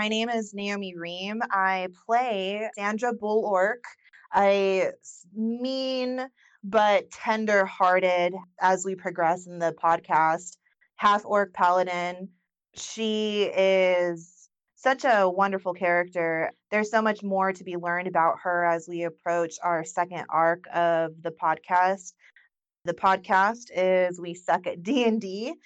My name is Naomi Ream. I play Sandra Bulwark, a mean but tender hearted as we progress in the podcast, half orc paladin. She is such a wonderful character. There's so much more to be learned about her as we approach our second arc of the podcast. The podcast is We Suck at D&D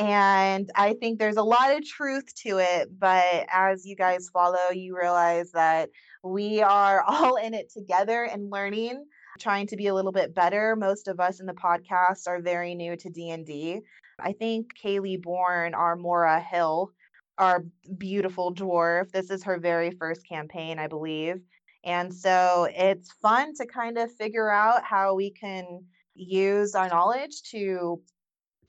and I think there's a lot of truth to it. But as you guys follow, you realize that we are all in it together and learning, trying to be a little bit better. Most of us in the podcast are very new to D and D. I think Kaylee Bourne, our Mora Hill, our beautiful dwarf. This is her very first campaign, I believe. And so it's fun to kind of figure out how we can use our knowledge to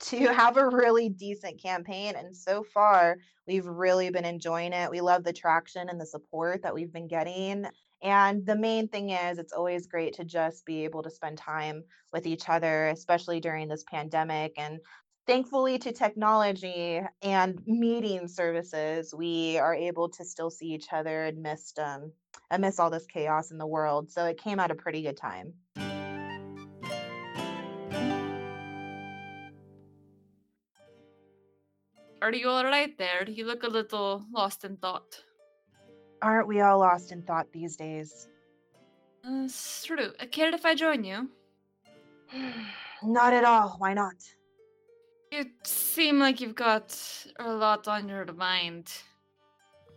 to have a really decent campaign. And so far, we've really been enjoying it. We love the traction and the support that we've been getting. And the main thing is, it's always great to just be able to spend time with each other, especially during this pandemic. And thankfully, to technology and meeting services, we are able to still see each other amidst, um, amidst all this chaos in the world. So it came at a pretty good time. Are you alright there? You look a little lost in thought. Aren't we all lost in thought these days? Uh, true. Uh, Cared if I join you? Not at all. Why not? You seem like you've got a lot on your mind.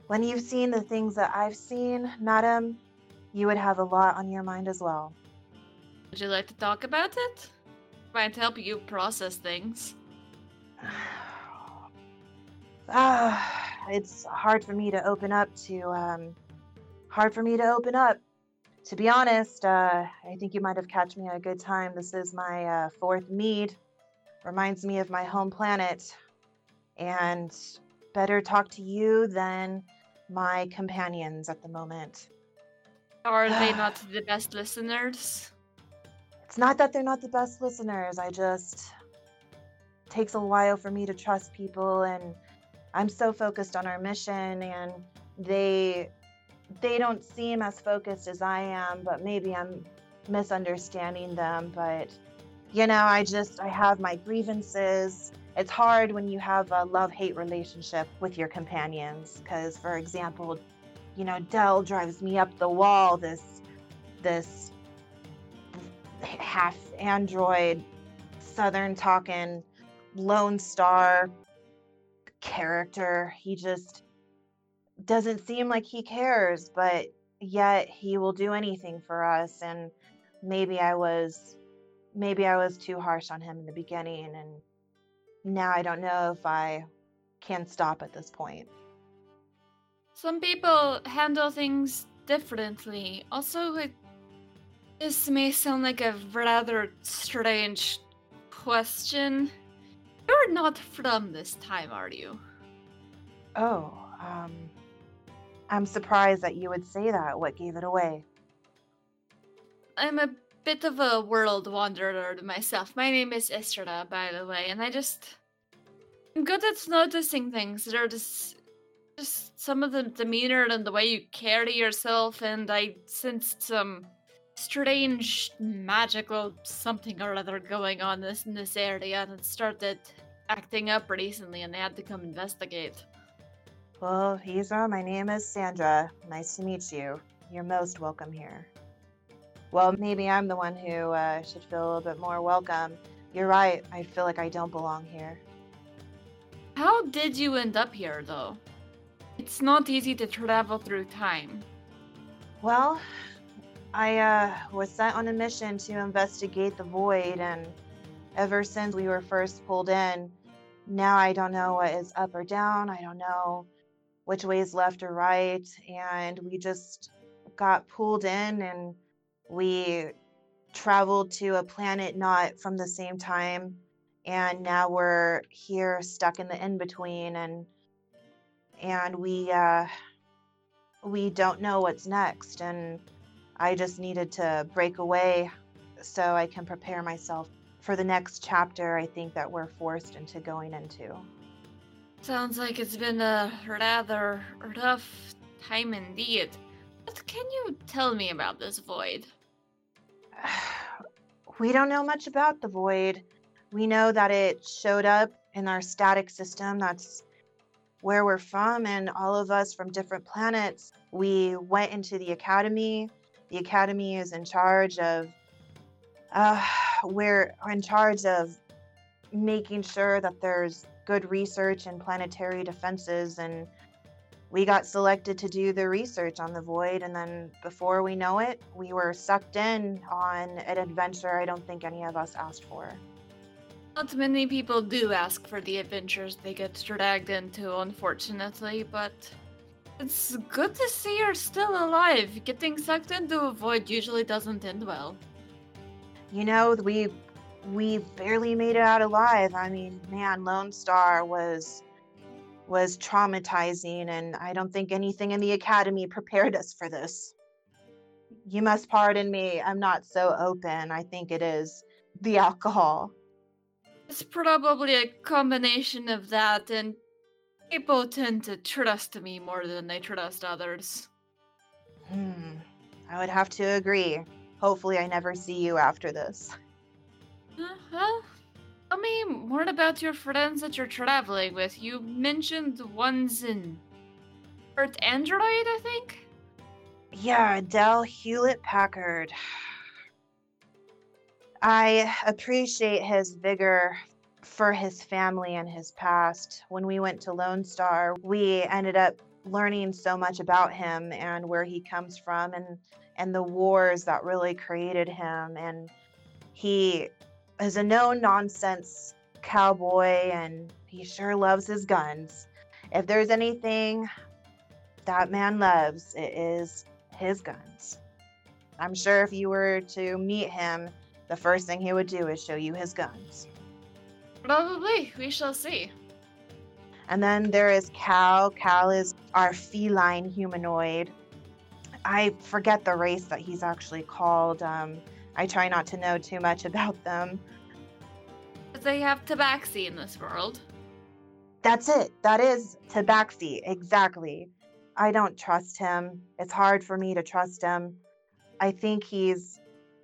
When you've seen the things that I've seen, madam, you would have a lot on your mind as well. Would you like to talk about it? Might help you process things. Ah, it's hard for me to open up to, um, hard for me to open up. To be honest, uh, I think you might have catch me at a good time. This is my uh, fourth mead. Reminds me of my home planet. And better talk to you than my companions at the moment. Are they not the best listeners? It's not that they're not the best listeners. I just takes a while for me to trust people and I'm so focused on our mission and they they don't seem as focused as I am, but maybe I'm misunderstanding them, but you know, I just I have my grievances. It's hard when you have a love-hate relationship with your companions cuz for example, you know, Dell drives me up the wall this this half android southern talking lone star character he just doesn't seem like he cares but yet he will do anything for us and maybe i was maybe i was too harsh on him in the beginning and now i don't know if i can stop at this point Some people handle things differently. Also, it, this may sound like a rather strange question. You're not from this time, are you? oh um i'm surprised that you would say that what gave it away I'm a bit of a world wanderer myself. My name is Estrada, by the way, and I just I'm good at noticing things. There are just just some of the demeanor and the way you carry yourself, and I sensed some strange magical something or other going on this in this area, and it started acting up recently, and I had to come investigate. well Heza, my name is sandra. Nice to meet you. You're most welcome here. Well maybe i'm the one who uh, should feel a little bit more welcome. You're right. I feel like i don't belong here. How did you end up here, though? It's not easy to travel through time. Well, I uh, was sent on a mission to investigate the void, and ever since we were first pulled in, now I don't know what is up or down. I don't know which way is left or right. And we just got pulled in and we traveled to a planet not from the same time. And now we're here stuck in the in between and and we uh we don't know what's next and I just needed to break away so I can prepare myself for the next chapter I think that we're forced into going into. Sounds like it's been a rather rough time indeed. What can you tell me about this void? we don't know much about the void. We know that it showed up in our static system. That's where we're from, and all of us from different planets. We went into the academy. The academy is in charge of, uh, we're in charge of making sure that there's good research in planetary defenses and we got selected to do the research on the void and then before we know it we were sucked in on an adventure i don't think any of us asked for. Not many people do ask for the adventures they get dragged into unfortunately but it's good to see you're still alive getting sucked into a void usually doesn't end well you know we we barely made it out alive. I mean, man, Lone Star was was traumatizing and I don't think anything in the academy prepared us for this. You must pardon me. I'm not so open. I think it is the alcohol. It's probably a combination of that and people tend to trust me more than they trust others. Hmm. I would have to agree. Hopefully I never see you after this. Uh, well, tell me more about your friends that you're traveling with. You mentioned one's in Earth Android, I think? Yeah, Dell Hewlett Packard. I appreciate his vigor for his family and his past. When we went to Lone Star, we ended up learning so much about him and where he comes from and and the wars that really created him and he is a no nonsense cowboy and he sure loves his guns. If there's anything that man loves, it is his guns. I'm sure if you were to meet him, the first thing he would do is show you his guns. Probably. We shall see. And then there is Cal. Cal is our feline humanoid. I forget the race that he's actually called. Um, I try not to know too much about them. But they have tabaxi in this world. That's it. That is tabaxi. Exactly. I don't trust him. It's hard for me to trust him. I think he's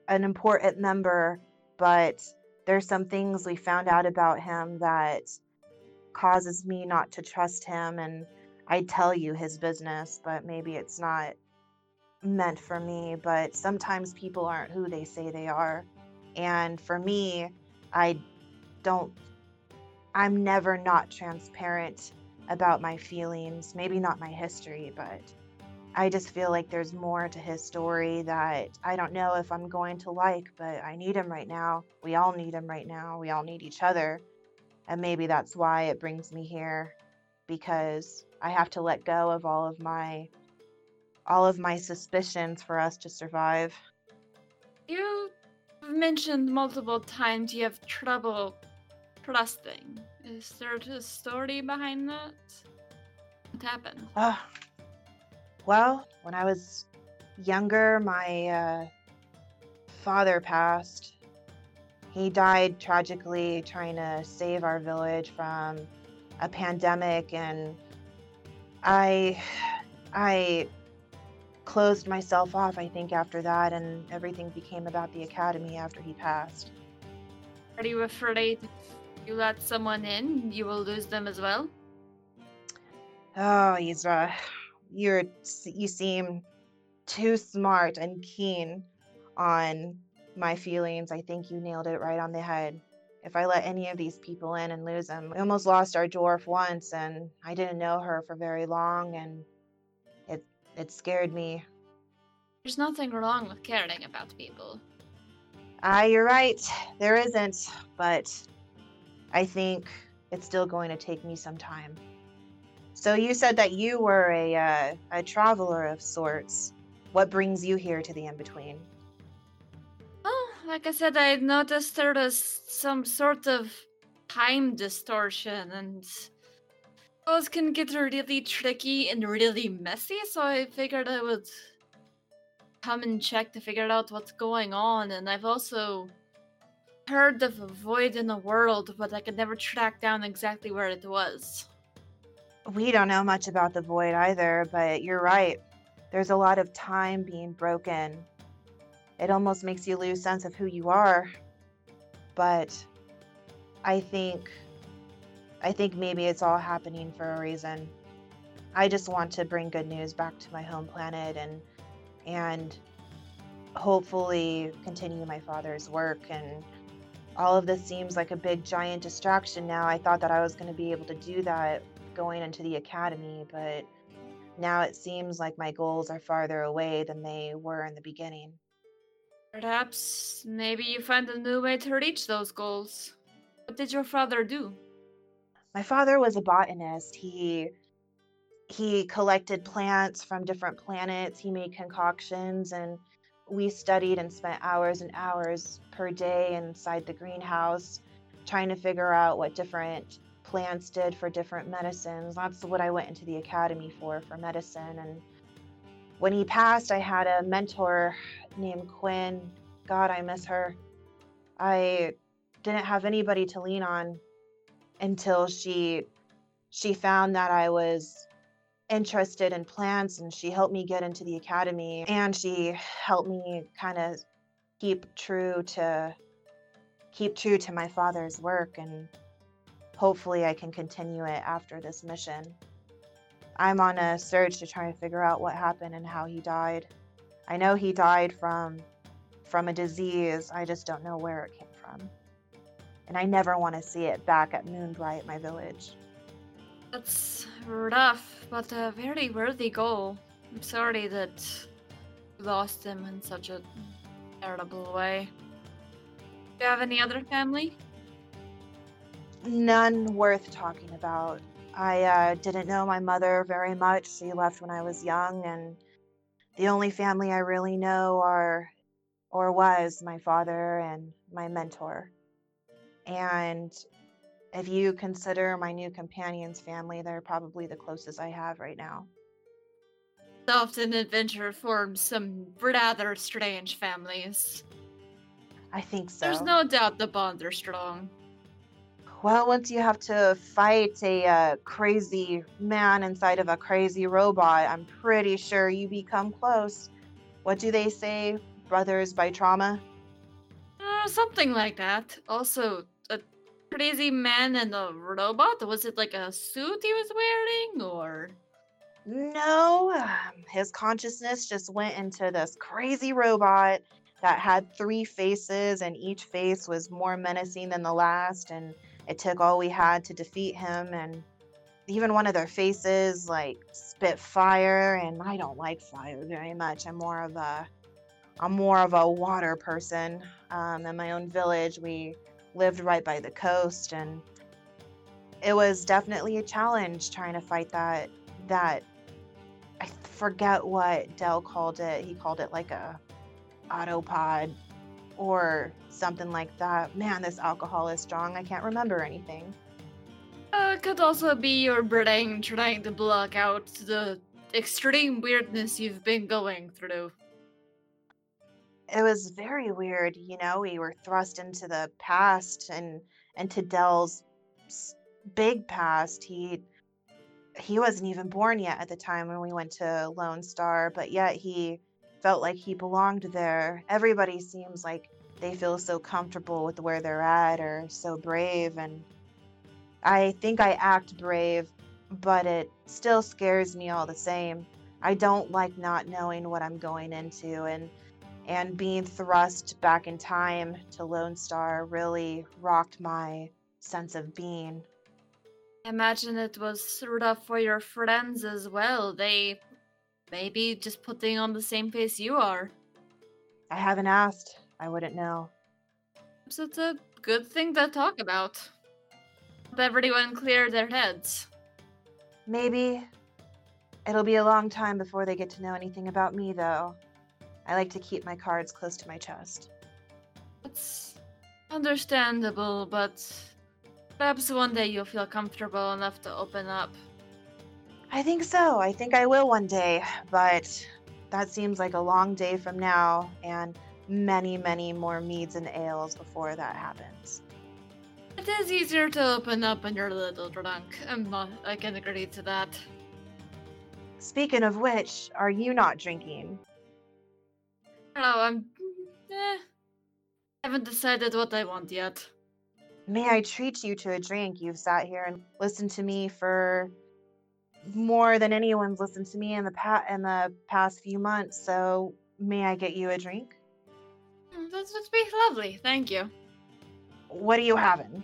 an important member, but there's some things we found out about him that causes me not to trust him and I tell you his business, but maybe it's not meant for me, but sometimes people aren't who they say they are. And for me, I don't, I'm never not transparent about my feelings, maybe not my history, but I just feel like there's more to his story that I don't know if I'm going to like, but I need him right now. We all need him right now. We all need each other. And maybe that's why it brings me here because I have to let go of all of my all of my suspicions for us to survive. You mentioned multiple times you have trouble trusting. Is there a story behind that? What happened? Uh, well, when I was younger, my uh, father passed. He died tragically trying to save our village from a pandemic, and I, I closed myself off, I think, after that, and everything became about the academy after he passed. Are you afraid if you let someone in, you will lose them as well? Oh, Isra, you're you seem too smart and keen on my feelings. I think you nailed it right on the head. If I let any of these people in and lose them, we almost lost our dwarf once, and I didn't know her for very long, and it it scared me. There's nothing wrong with caring about people. Ah, you're right. There isn't, but I think it's still going to take me some time. So you said that you were a uh, a traveler of sorts. What brings you here to the in between? Oh, like I said, I noticed there was some sort of time distortion, and those can get really tricky and really messy. So I figured I would come and check to figure out what's going on. And I've also heard of a void in the world, but I could never track down exactly where it was. We don't know much about the void either, but you're right. There's a lot of time being broken. It almost makes you lose sense of who you are. But I think I think maybe it's all happening for a reason. I just want to bring good news back to my home planet and and hopefully continue my father's work and all of this seems like a big giant distraction now. I thought that I was going to be able to do that going into the academy, but now it seems like my goals are farther away than they were in the beginning. Perhaps maybe you find a new way to reach those goals. What did your father do? My father was a botanist. He he collected plants from different planets. He made concoctions and we studied and spent hours and hours per day inside the greenhouse trying to figure out what different plants did for different medicines. That's what I went into the academy for, for medicine. And when he passed, I had a mentor named Quinn. God, I miss her. I didn't have anybody to lean on until she she found that I was interested in plants and she helped me get into the academy and she helped me kind of keep true to keep true to my father's work and hopefully I can continue it after this mission. I'm on a search to try and figure out what happened and how he died. I know he died from from a disease. I just don't know where it came from. And I never want to see it back at Moonbright, my village. That's rough, but a very worthy goal. I'm sorry that you lost him in such a terrible way. Do you have any other family? None worth talking about. I uh, didn't know my mother very much. She left when I was young, and the only family I really know are, or was, my father and my mentor. And if you consider my new companion's family, they're probably the closest I have right now. Often adventure forms some rather strange families. I think so. There's no doubt the bonds are strong. Well, once you have to fight a uh, crazy man inside of a crazy robot, I'm pretty sure you become close. What do they say? Brothers by trauma? Uh, something like that. Also, a crazy man and a robot? Was it like a suit he was wearing or? No, um, his consciousness just went into this crazy robot that had three faces, and each face was more menacing than the last. And it took all we had to defeat him. And even one of their faces, like, spit fire. And I don't like fire very much. I'm more of a, I'm more of a water person. Um, in my own village, we lived right by the coast and it was definitely a challenge trying to fight that that I forget what Dell called it. He called it like a autopod or something like that. Man, this alcohol is strong. I can't remember anything. Uh, it could also be your brain trying to block out the extreme weirdness you've been going through it was very weird. You know, we were thrust into the past and into Dell's big past. He he wasn't even born yet at the time when we went to Lone Star, but yet he felt like he belonged there. Everybody seems like they feel so comfortable with where they're at or so brave and I think I act brave, but it still scares me all the same. I don't like not knowing what I'm going into and and being thrust back in time to Lone Star really rocked my sense of being. Imagine it was rough for your friends as well. They maybe just putting on the same face you are. I haven't asked. I wouldn't know. So it's a good thing to talk about. Everyone clear their heads. Maybe. It'll be a long time before they get to know anything about me, though. I like to keep my cards close to my chest. It's understandable, but perhaps one day you'll feel comfortable enough to open up. I think so. I think I will one day, but that seems like a long day from now, and many, many more meads and ales before that happens. It is easier to open up when you're a little drunk. I'm not, I can agree to that. Speaking of which, are you not drinking? No, I'm. Eh, haven't decided what I want yet. May I treat you to a drink? You've sat here and listened to me for more than anyone's listened to me in the pa- in the past few months. So, may I get you a drink? Mm, That would be lovely, thank you. What are you having?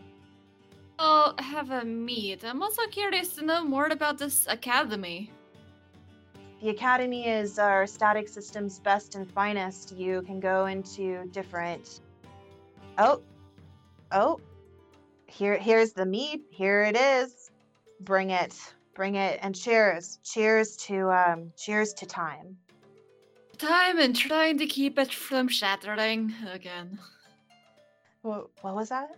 I'll have a meat. I'm also curious to know more about this academy. The Academy is our static system's best and finest. You can go into different. Oh, oh, here, here's the meat. Here it is. Bring it, bring it, and cheers, cheers to um, cheers to time. Time and trying to keep it from shattering again. What, what was that?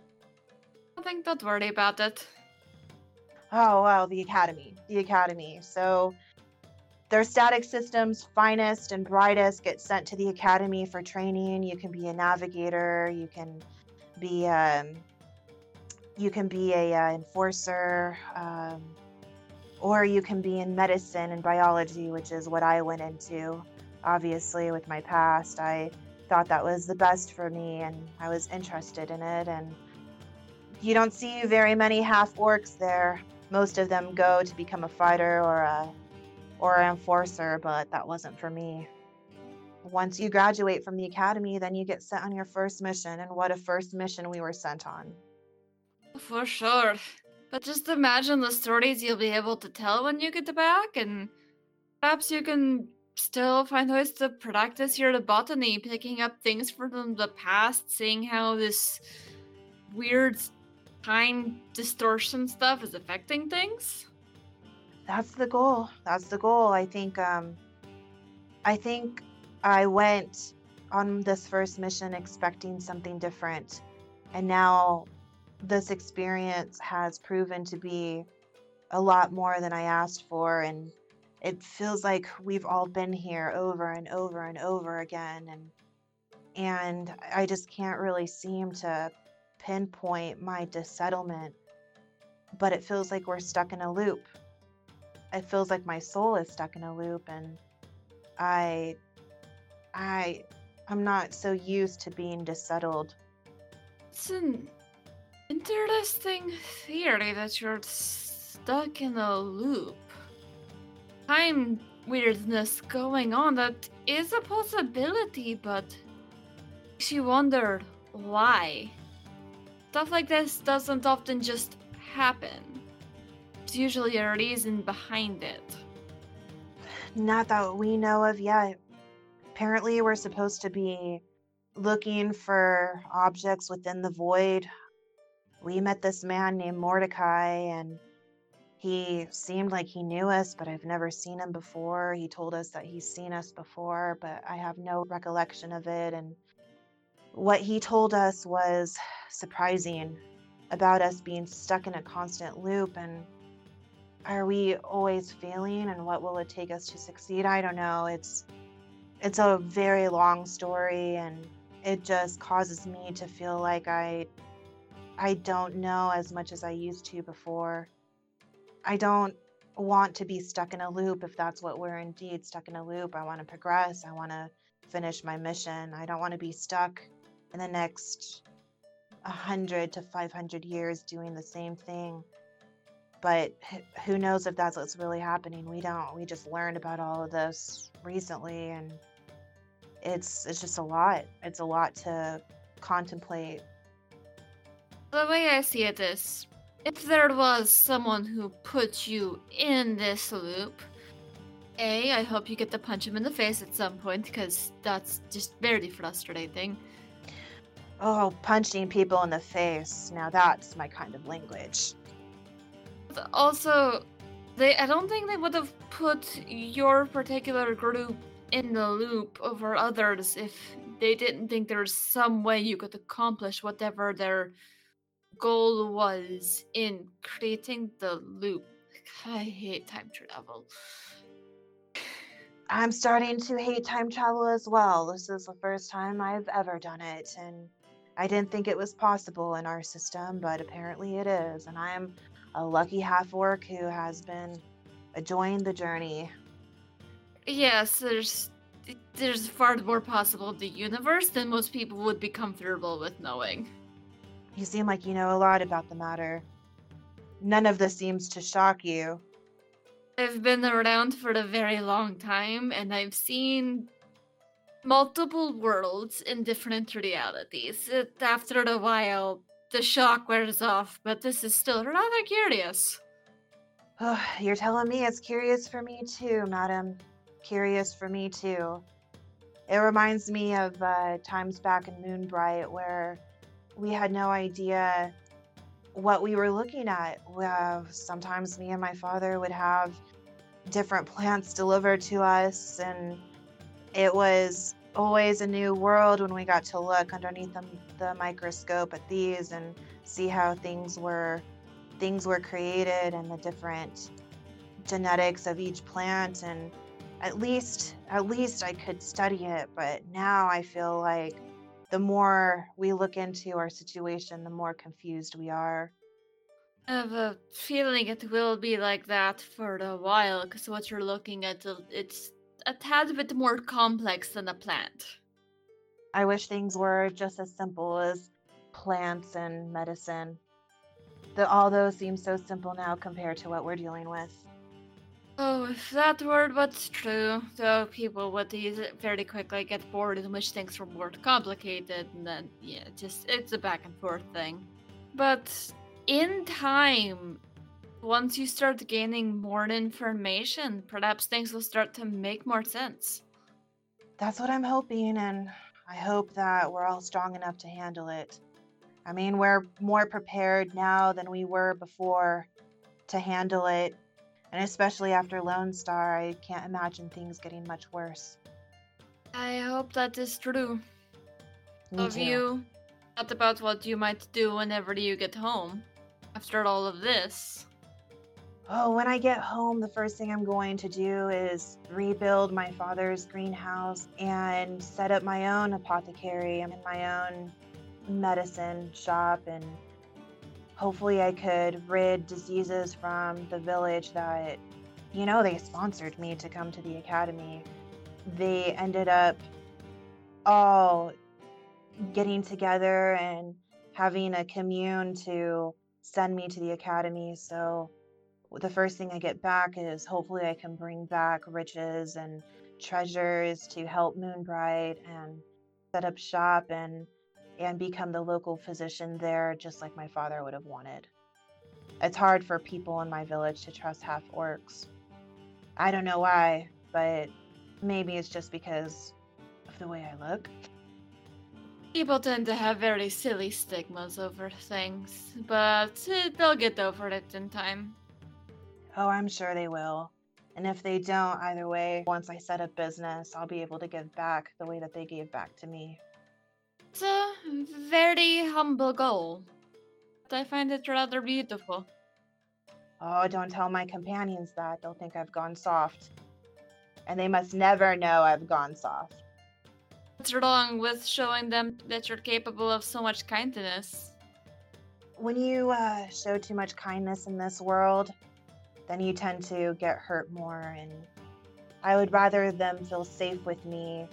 I think don't worry about it. Oh wow, the Academy, the Academy. So their static system's finest and brightest get sent to the Academy for training. You can be a navigator. You can be um, you can be a uh, enforcer, um, or you can be in medicine and biology, which is what I went into. Obviously, with my past, I thought that was the best for me, and I was interested in it. And you don't see very many half orcs there. Most of them go to become a fighter or a or an enforcer, but that wasn't for me. Once you graduate from the academy, then you get sent on your first mission, and what a first mission we were sent on. For sure. But just imagine the stories you'll be able to tell when you get back, and perhaps you can still find ways to practice your botany, picking up things from the past, seeing how this weird time distortion stuff is affecting things. That's the goal. That's the goal. I think um I think I went on this first mission expecting something different. And now this experience has proven to be a lot more than I asked for and it feels like we've all been here over and over and over again and and I just can't really seem to pinpoint my dissettlement but it feels like we're stuck in a loop. It feels like my soul is stuck in a loop and i i i'm not so used to being dissettled. It's an interesting theory that you're stuck in a loop. Time weirdness going on, that is a possibility, but makes you wonder why. Stuff like this doesn't often just happen. There's usually a reason behind it. not that we know of yet apparently we're supposed to be looking for objects within the void we met this man named mordecai and he seemed like he knew us but i've never seen him before. He told us that he's seen us before but i have no recollection of it. And what he told us was surprising about us being stuck in a constant loop. And are we always failing and what will it take us to succeed? I don't know. It's it's a very long story and it just causes me to feel like i i don't know as much as i used to before. I don't want to be stuck in a loop if that's what we're indeed stuck in a loop. I want to progress. I want to finish my mission. I don't want to be stuck in the next 100 to 500 years doing the same thing. But who knows if that's what's really happening? We don't. We just learned about all of this recently and it's it's just a lot. It's a lot to contemplate The way I see it is if there was someone who put you in this loop, A, I hope you get to punch him in the face at some point because that's just very frustrating. oh punching people in the face now that's my kind of language But also, they I don't think they would have put your particular group in the loop over others if they didn't think there's some way you could accomplish whatever their goal was in creating the loop. I hate time travel. I'm starting to hate time travel as well. This is the first time I've ever done it, and I didn't think it was possible in our system, but apparently it is. And I am a lucky half orc who has been enjoying the journey. Yes, there's there's far more possible of the universe than most people would be comfortable with knowing. You seem like you know a lot about the matter. None of this seems to shock you. I've been around for a very long time and I've seen multiple worlds in different realities. It, after a while, the shock wears off, but this is still rather curious. Oh, you're telling me it's curious for me too, madam. Curious for me too. It reminds me of uh, times back in Moonbright where we had no idea what we were looking at. Uh, sometimes me and my father would have different plants delivered to us, and it was always a new world when we got to look underneath the, the microscope at these and see how things were things were created and the different genetics of each plant and at least at least I could study it but now I feel like the more we look into our situation the more confused we are uh, I have a feeling it will be like that for a while because what you're looking at uh, it's a tad bit more complex than a plant. I wish things were just as simple as plants and medicine. The, all those seem so simple now compared to what we're dealing with. Oh, if that were what's true, though people would very quickly get bored and wish things were more complicated, and then, yeah, just it's a back and forth thing. But in time, once you start gaining more information, perhaps things will start to make more sense. That's what I'm hoping, and I hope that we're all strong enough to handle it. I mean, we're more prepared now than we were before to handle it, and especially after Lone Star, I can't imagine things getting much worse. I hope that is true. Me of too. you, not about what you might do whenever you get home after all of this. Oh, when I get home, the first thing I'm going to do is rebuild my father's greenhouse and set up my own apothecary and my own medicine shop. And hopefully, I could rid diseases from the village that, you know, they sponsored me to come to the academy. They ended up all getting together and having a commune to send me to the academy. So, the first thing I get back is hopefully I can bring back riches and treasures to help Moonbright and set up shop and and become the local physician there just like my father would have wanted. It's hard for people in my village to trust half orcs. I don't know why, but maybe it's just because of the way I look. People tend to have very silly stigmas over things, but eh, they'll get over it in time. Oh, I'm sure they will. And if they don't, either way, once I set up business, I'll be able to give back the way that they gave back to me. It's a very humble goal. But I find it rather beautiful. Oh, don't tell my companions that. They'll think I've gone soft. And they must never know I've gone soft. What's wrong with showing them that you're capable of so much kindness? When you uh, show too much kindness in this world, then you tend to get hurt more. And I would rather them feel safe with me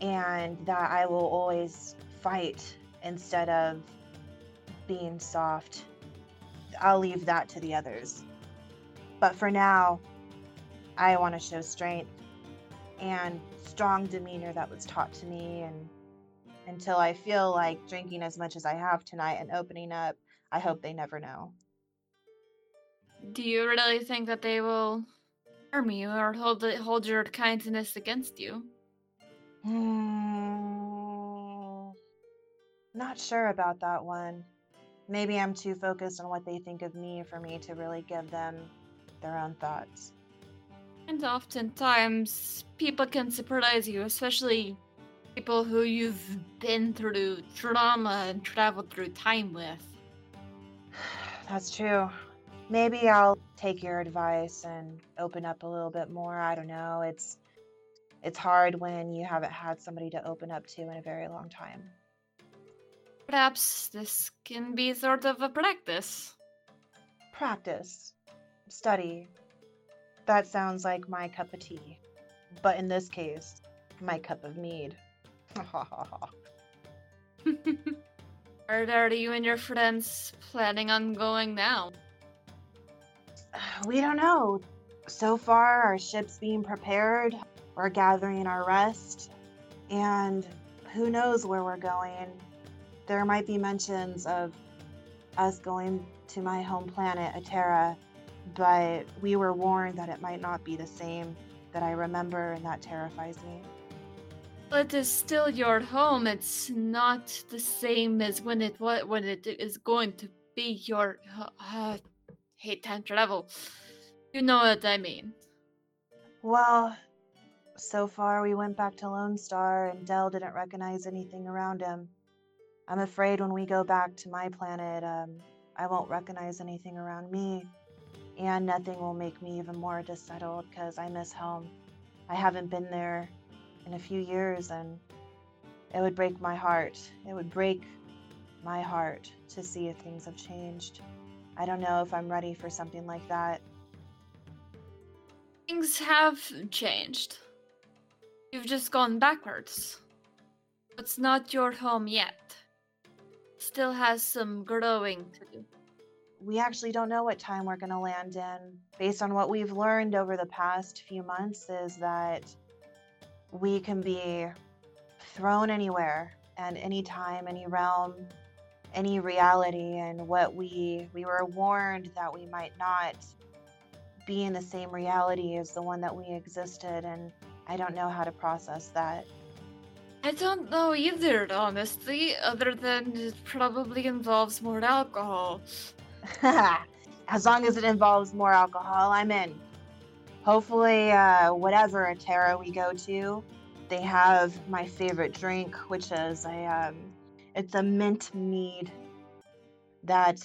and that I will always fight instead of being soft. I'll leave that to the others. But for now, I want to show strength and strong demeanor that was taught to me and until I feel like drinking as much as I have tonight and opening up, I hope they never know. Do you really think that they will harm you or hold hold your kindness against you? Hmm. Not sure about that one. Maybe I'm too focused on what they think of me for me to really give them their own thoughts. And oftentimes, people can surprise you, especially people who you've been through trauma and traveled through time with. That's true. Maybe I'll take your advice and open up a little bit more. I don't know. It's it's hard when you haven't had somebody to open up to in a very long time. Perhaps this can be sort of a practice. Practice, study. That sounds like my cup of tea. But in this case, my cup of mead. Where are you and your friends planning on going now? We don't know. So far, our ship's being prepared. We're gathering our rest. And who knows where we're going. There might be mentions of us going to my home planet, Atera, but we were warned that it might not be the same that I remember, and that terrifies me. But It is still your home. It's not the same as when it what when it is going to be your. Uh, hate time travel. You know what I mean. Well, so far we went back to Lone Star, and Dell didn't recognize anything around him. I'm afraid when we go back to my planet, um, I won't recognize anything around me, and nothing will make me even more dissettled because I miss home. I haven't been there in a few years, and it would break my heart. It would break my heart to see if things have changed. I don't know if I'm ready for something like that. Things have changed. You've just gone backwards. It's not your home yet. Still has some growing to do. We actually don't know what time we're going to land in. Based on what we've learned over the past few months, is that we can be thrown anywhere and any time, any realm, any reality and what we we were warned that we might not be in the same reality as the one that we existed and I don't know how to process that. I don't know either, honestly, other than it probably involves more alcohol. as long as it involves more alcohol, I'm in hopefully uh, whatever Atera we go to, they have my favorite drink, which is a um, it's a mint mead that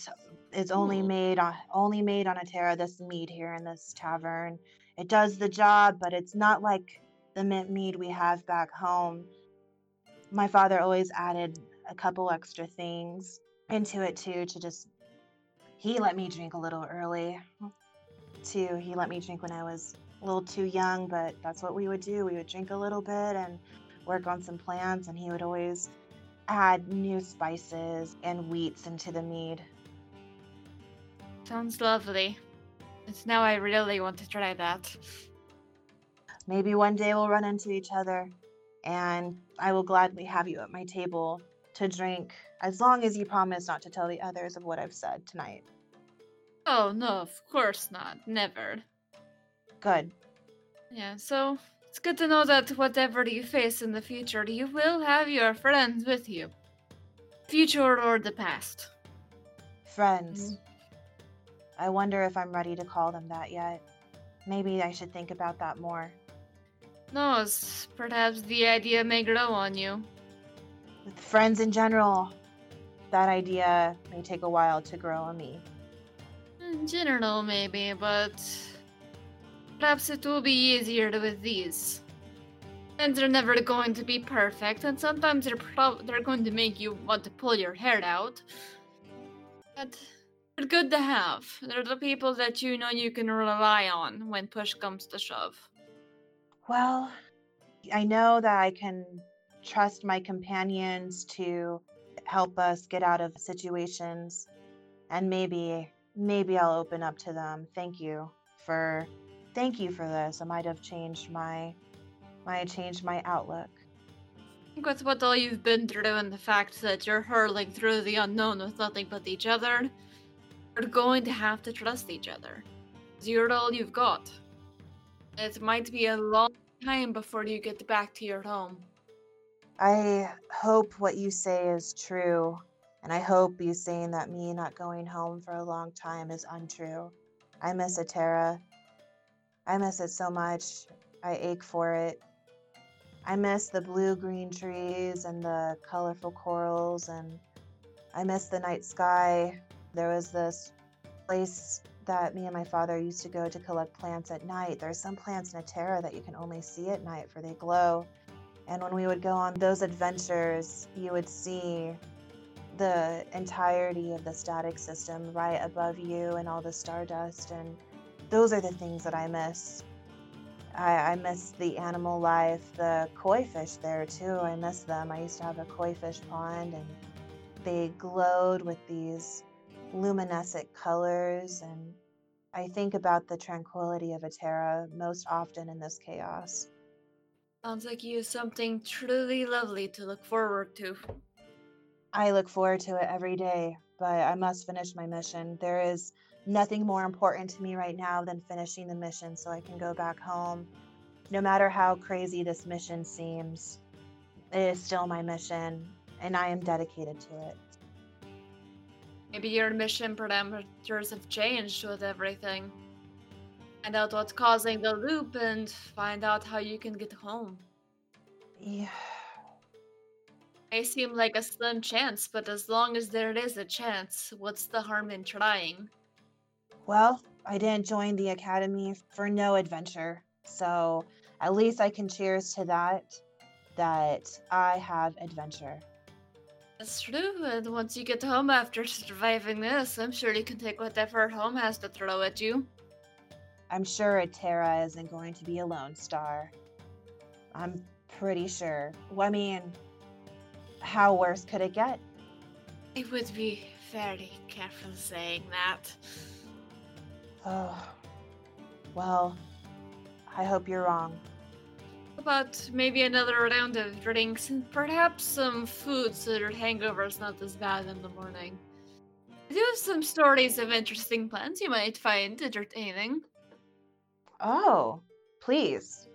is only Ooh. made on only made on Atera. This mead here in this tavern, it does the job, but it's not like the mint mead we have back home. My father always added a couple extra things into it too to just he let me drink a little early too. He let me drink when I was a little too young, but that's what we would do. We would drink a little bit and work on some plants, and he would always add new spices and wheats into the mead. Sounds lovely. It's now I really want to try that. Maybe one day we'll run into each other, and I will gladly have you at my table to drink, as long as you promise not to tell the others of what I've said tonight. Oh, no, of course not. Never. Good. Yeah, so it's good to know that whatever you face in the future, you will have your friends with you. Future or the past. Friends. Mm. I wonder if I'm ready to call them that yet. Maybe I should think about that more. Knows, perhaps the idea may grow on you. With friends in general, that idea may take a while to grow on me. In general, maybe, but perhaps it will be easier with these. And they're never going to be perfect, and sometimes they're prob- they're going to make you want to pull your hair out. But they're good to have. They're the people that you know you can rely on when push comes to shove. Well, I know that I can trust my companions to help us get out of situations and maybe maybe I'll open up to them. Thank you for thank you for this. I might have changed my might have changed my outlook. I think with what all you've been through and the fact that you're hurling through the unknown with nothing but each other, you're going to have to trust each other. You're all you've got. It might be a long time before you get back to your home. I hope what you say is true, and I hope you saying that me not going home for a long time is untrue. I miss Atera, I miss it so much. I ache for it. I miss the blue green trees and the colorful corals, and I miss the night sky. There was this place that me and my father used to go to collect plants at night. There's some plants in Eterra that you can only see at night for they glow. And when we would go on those adventures, you would see the entirety of the static system right above you and all the stardust. And those are the things that I miss. I, I miss the animal life, the koi fish there too. I miss them. I used to have a koi fish pond and they glowed with these luminescent colors and I think about the tranquility of Eterra most often in this chaos. Sounds like you have something truly lovely to look forward to. I look forward to it every day, but I must finish my mission. There is nothing more important to me right now than finishing the mission so I can go back home. No matter how crazy this mission seems, it is still my mission, and I am dedicated to it. Maybe your mission parameters have changed with everything. Find out what's causing the loop and find out how you can get home. Yeah. May seem like a slim chance, but as long as there is a chance, what's the harm in trying? Well, I didn't join the academy for no adventure, so at least I can cheers to that, that I have adventure. That's true, and once you get home after surviving this, I'm sure you can take whatever home has to throw at you. I'm sure Eterra isn't going to be a lone star. I'm pretty sure. Well, I mean, how worse could it get? I would be very careful saying that. Oh, well, I hope you're wrong about maybe another round of drinks and perhaps some food so your hangover's not as bad in the morning. I do have some stories of interesting plants you might find entertaining. Oh, please.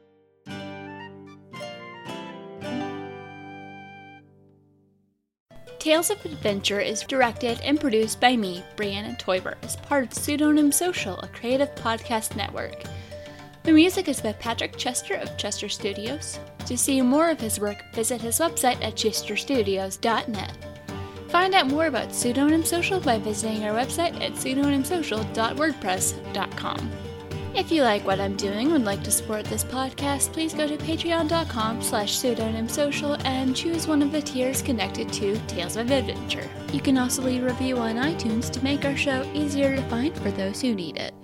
Tales of Adventure is directed and produced by me, Brianna Toiber, as part of Pseudonym Social, a creative podcast network. The music is by Patrick Chester of Chester Studios. To see more of his work, visit his website at chesterstudios.net. Find out more about Pseudonym Social by visiting our website at pseudonymsocial.wordpress.com. If you like what I'm doing and would like to support this podcast, please go to patreon.com slash pseudonymsocial and choose one of the tiers connected to Tales of Adventure. You can also leave a review on iTunes to make our show easier to find for those who need it.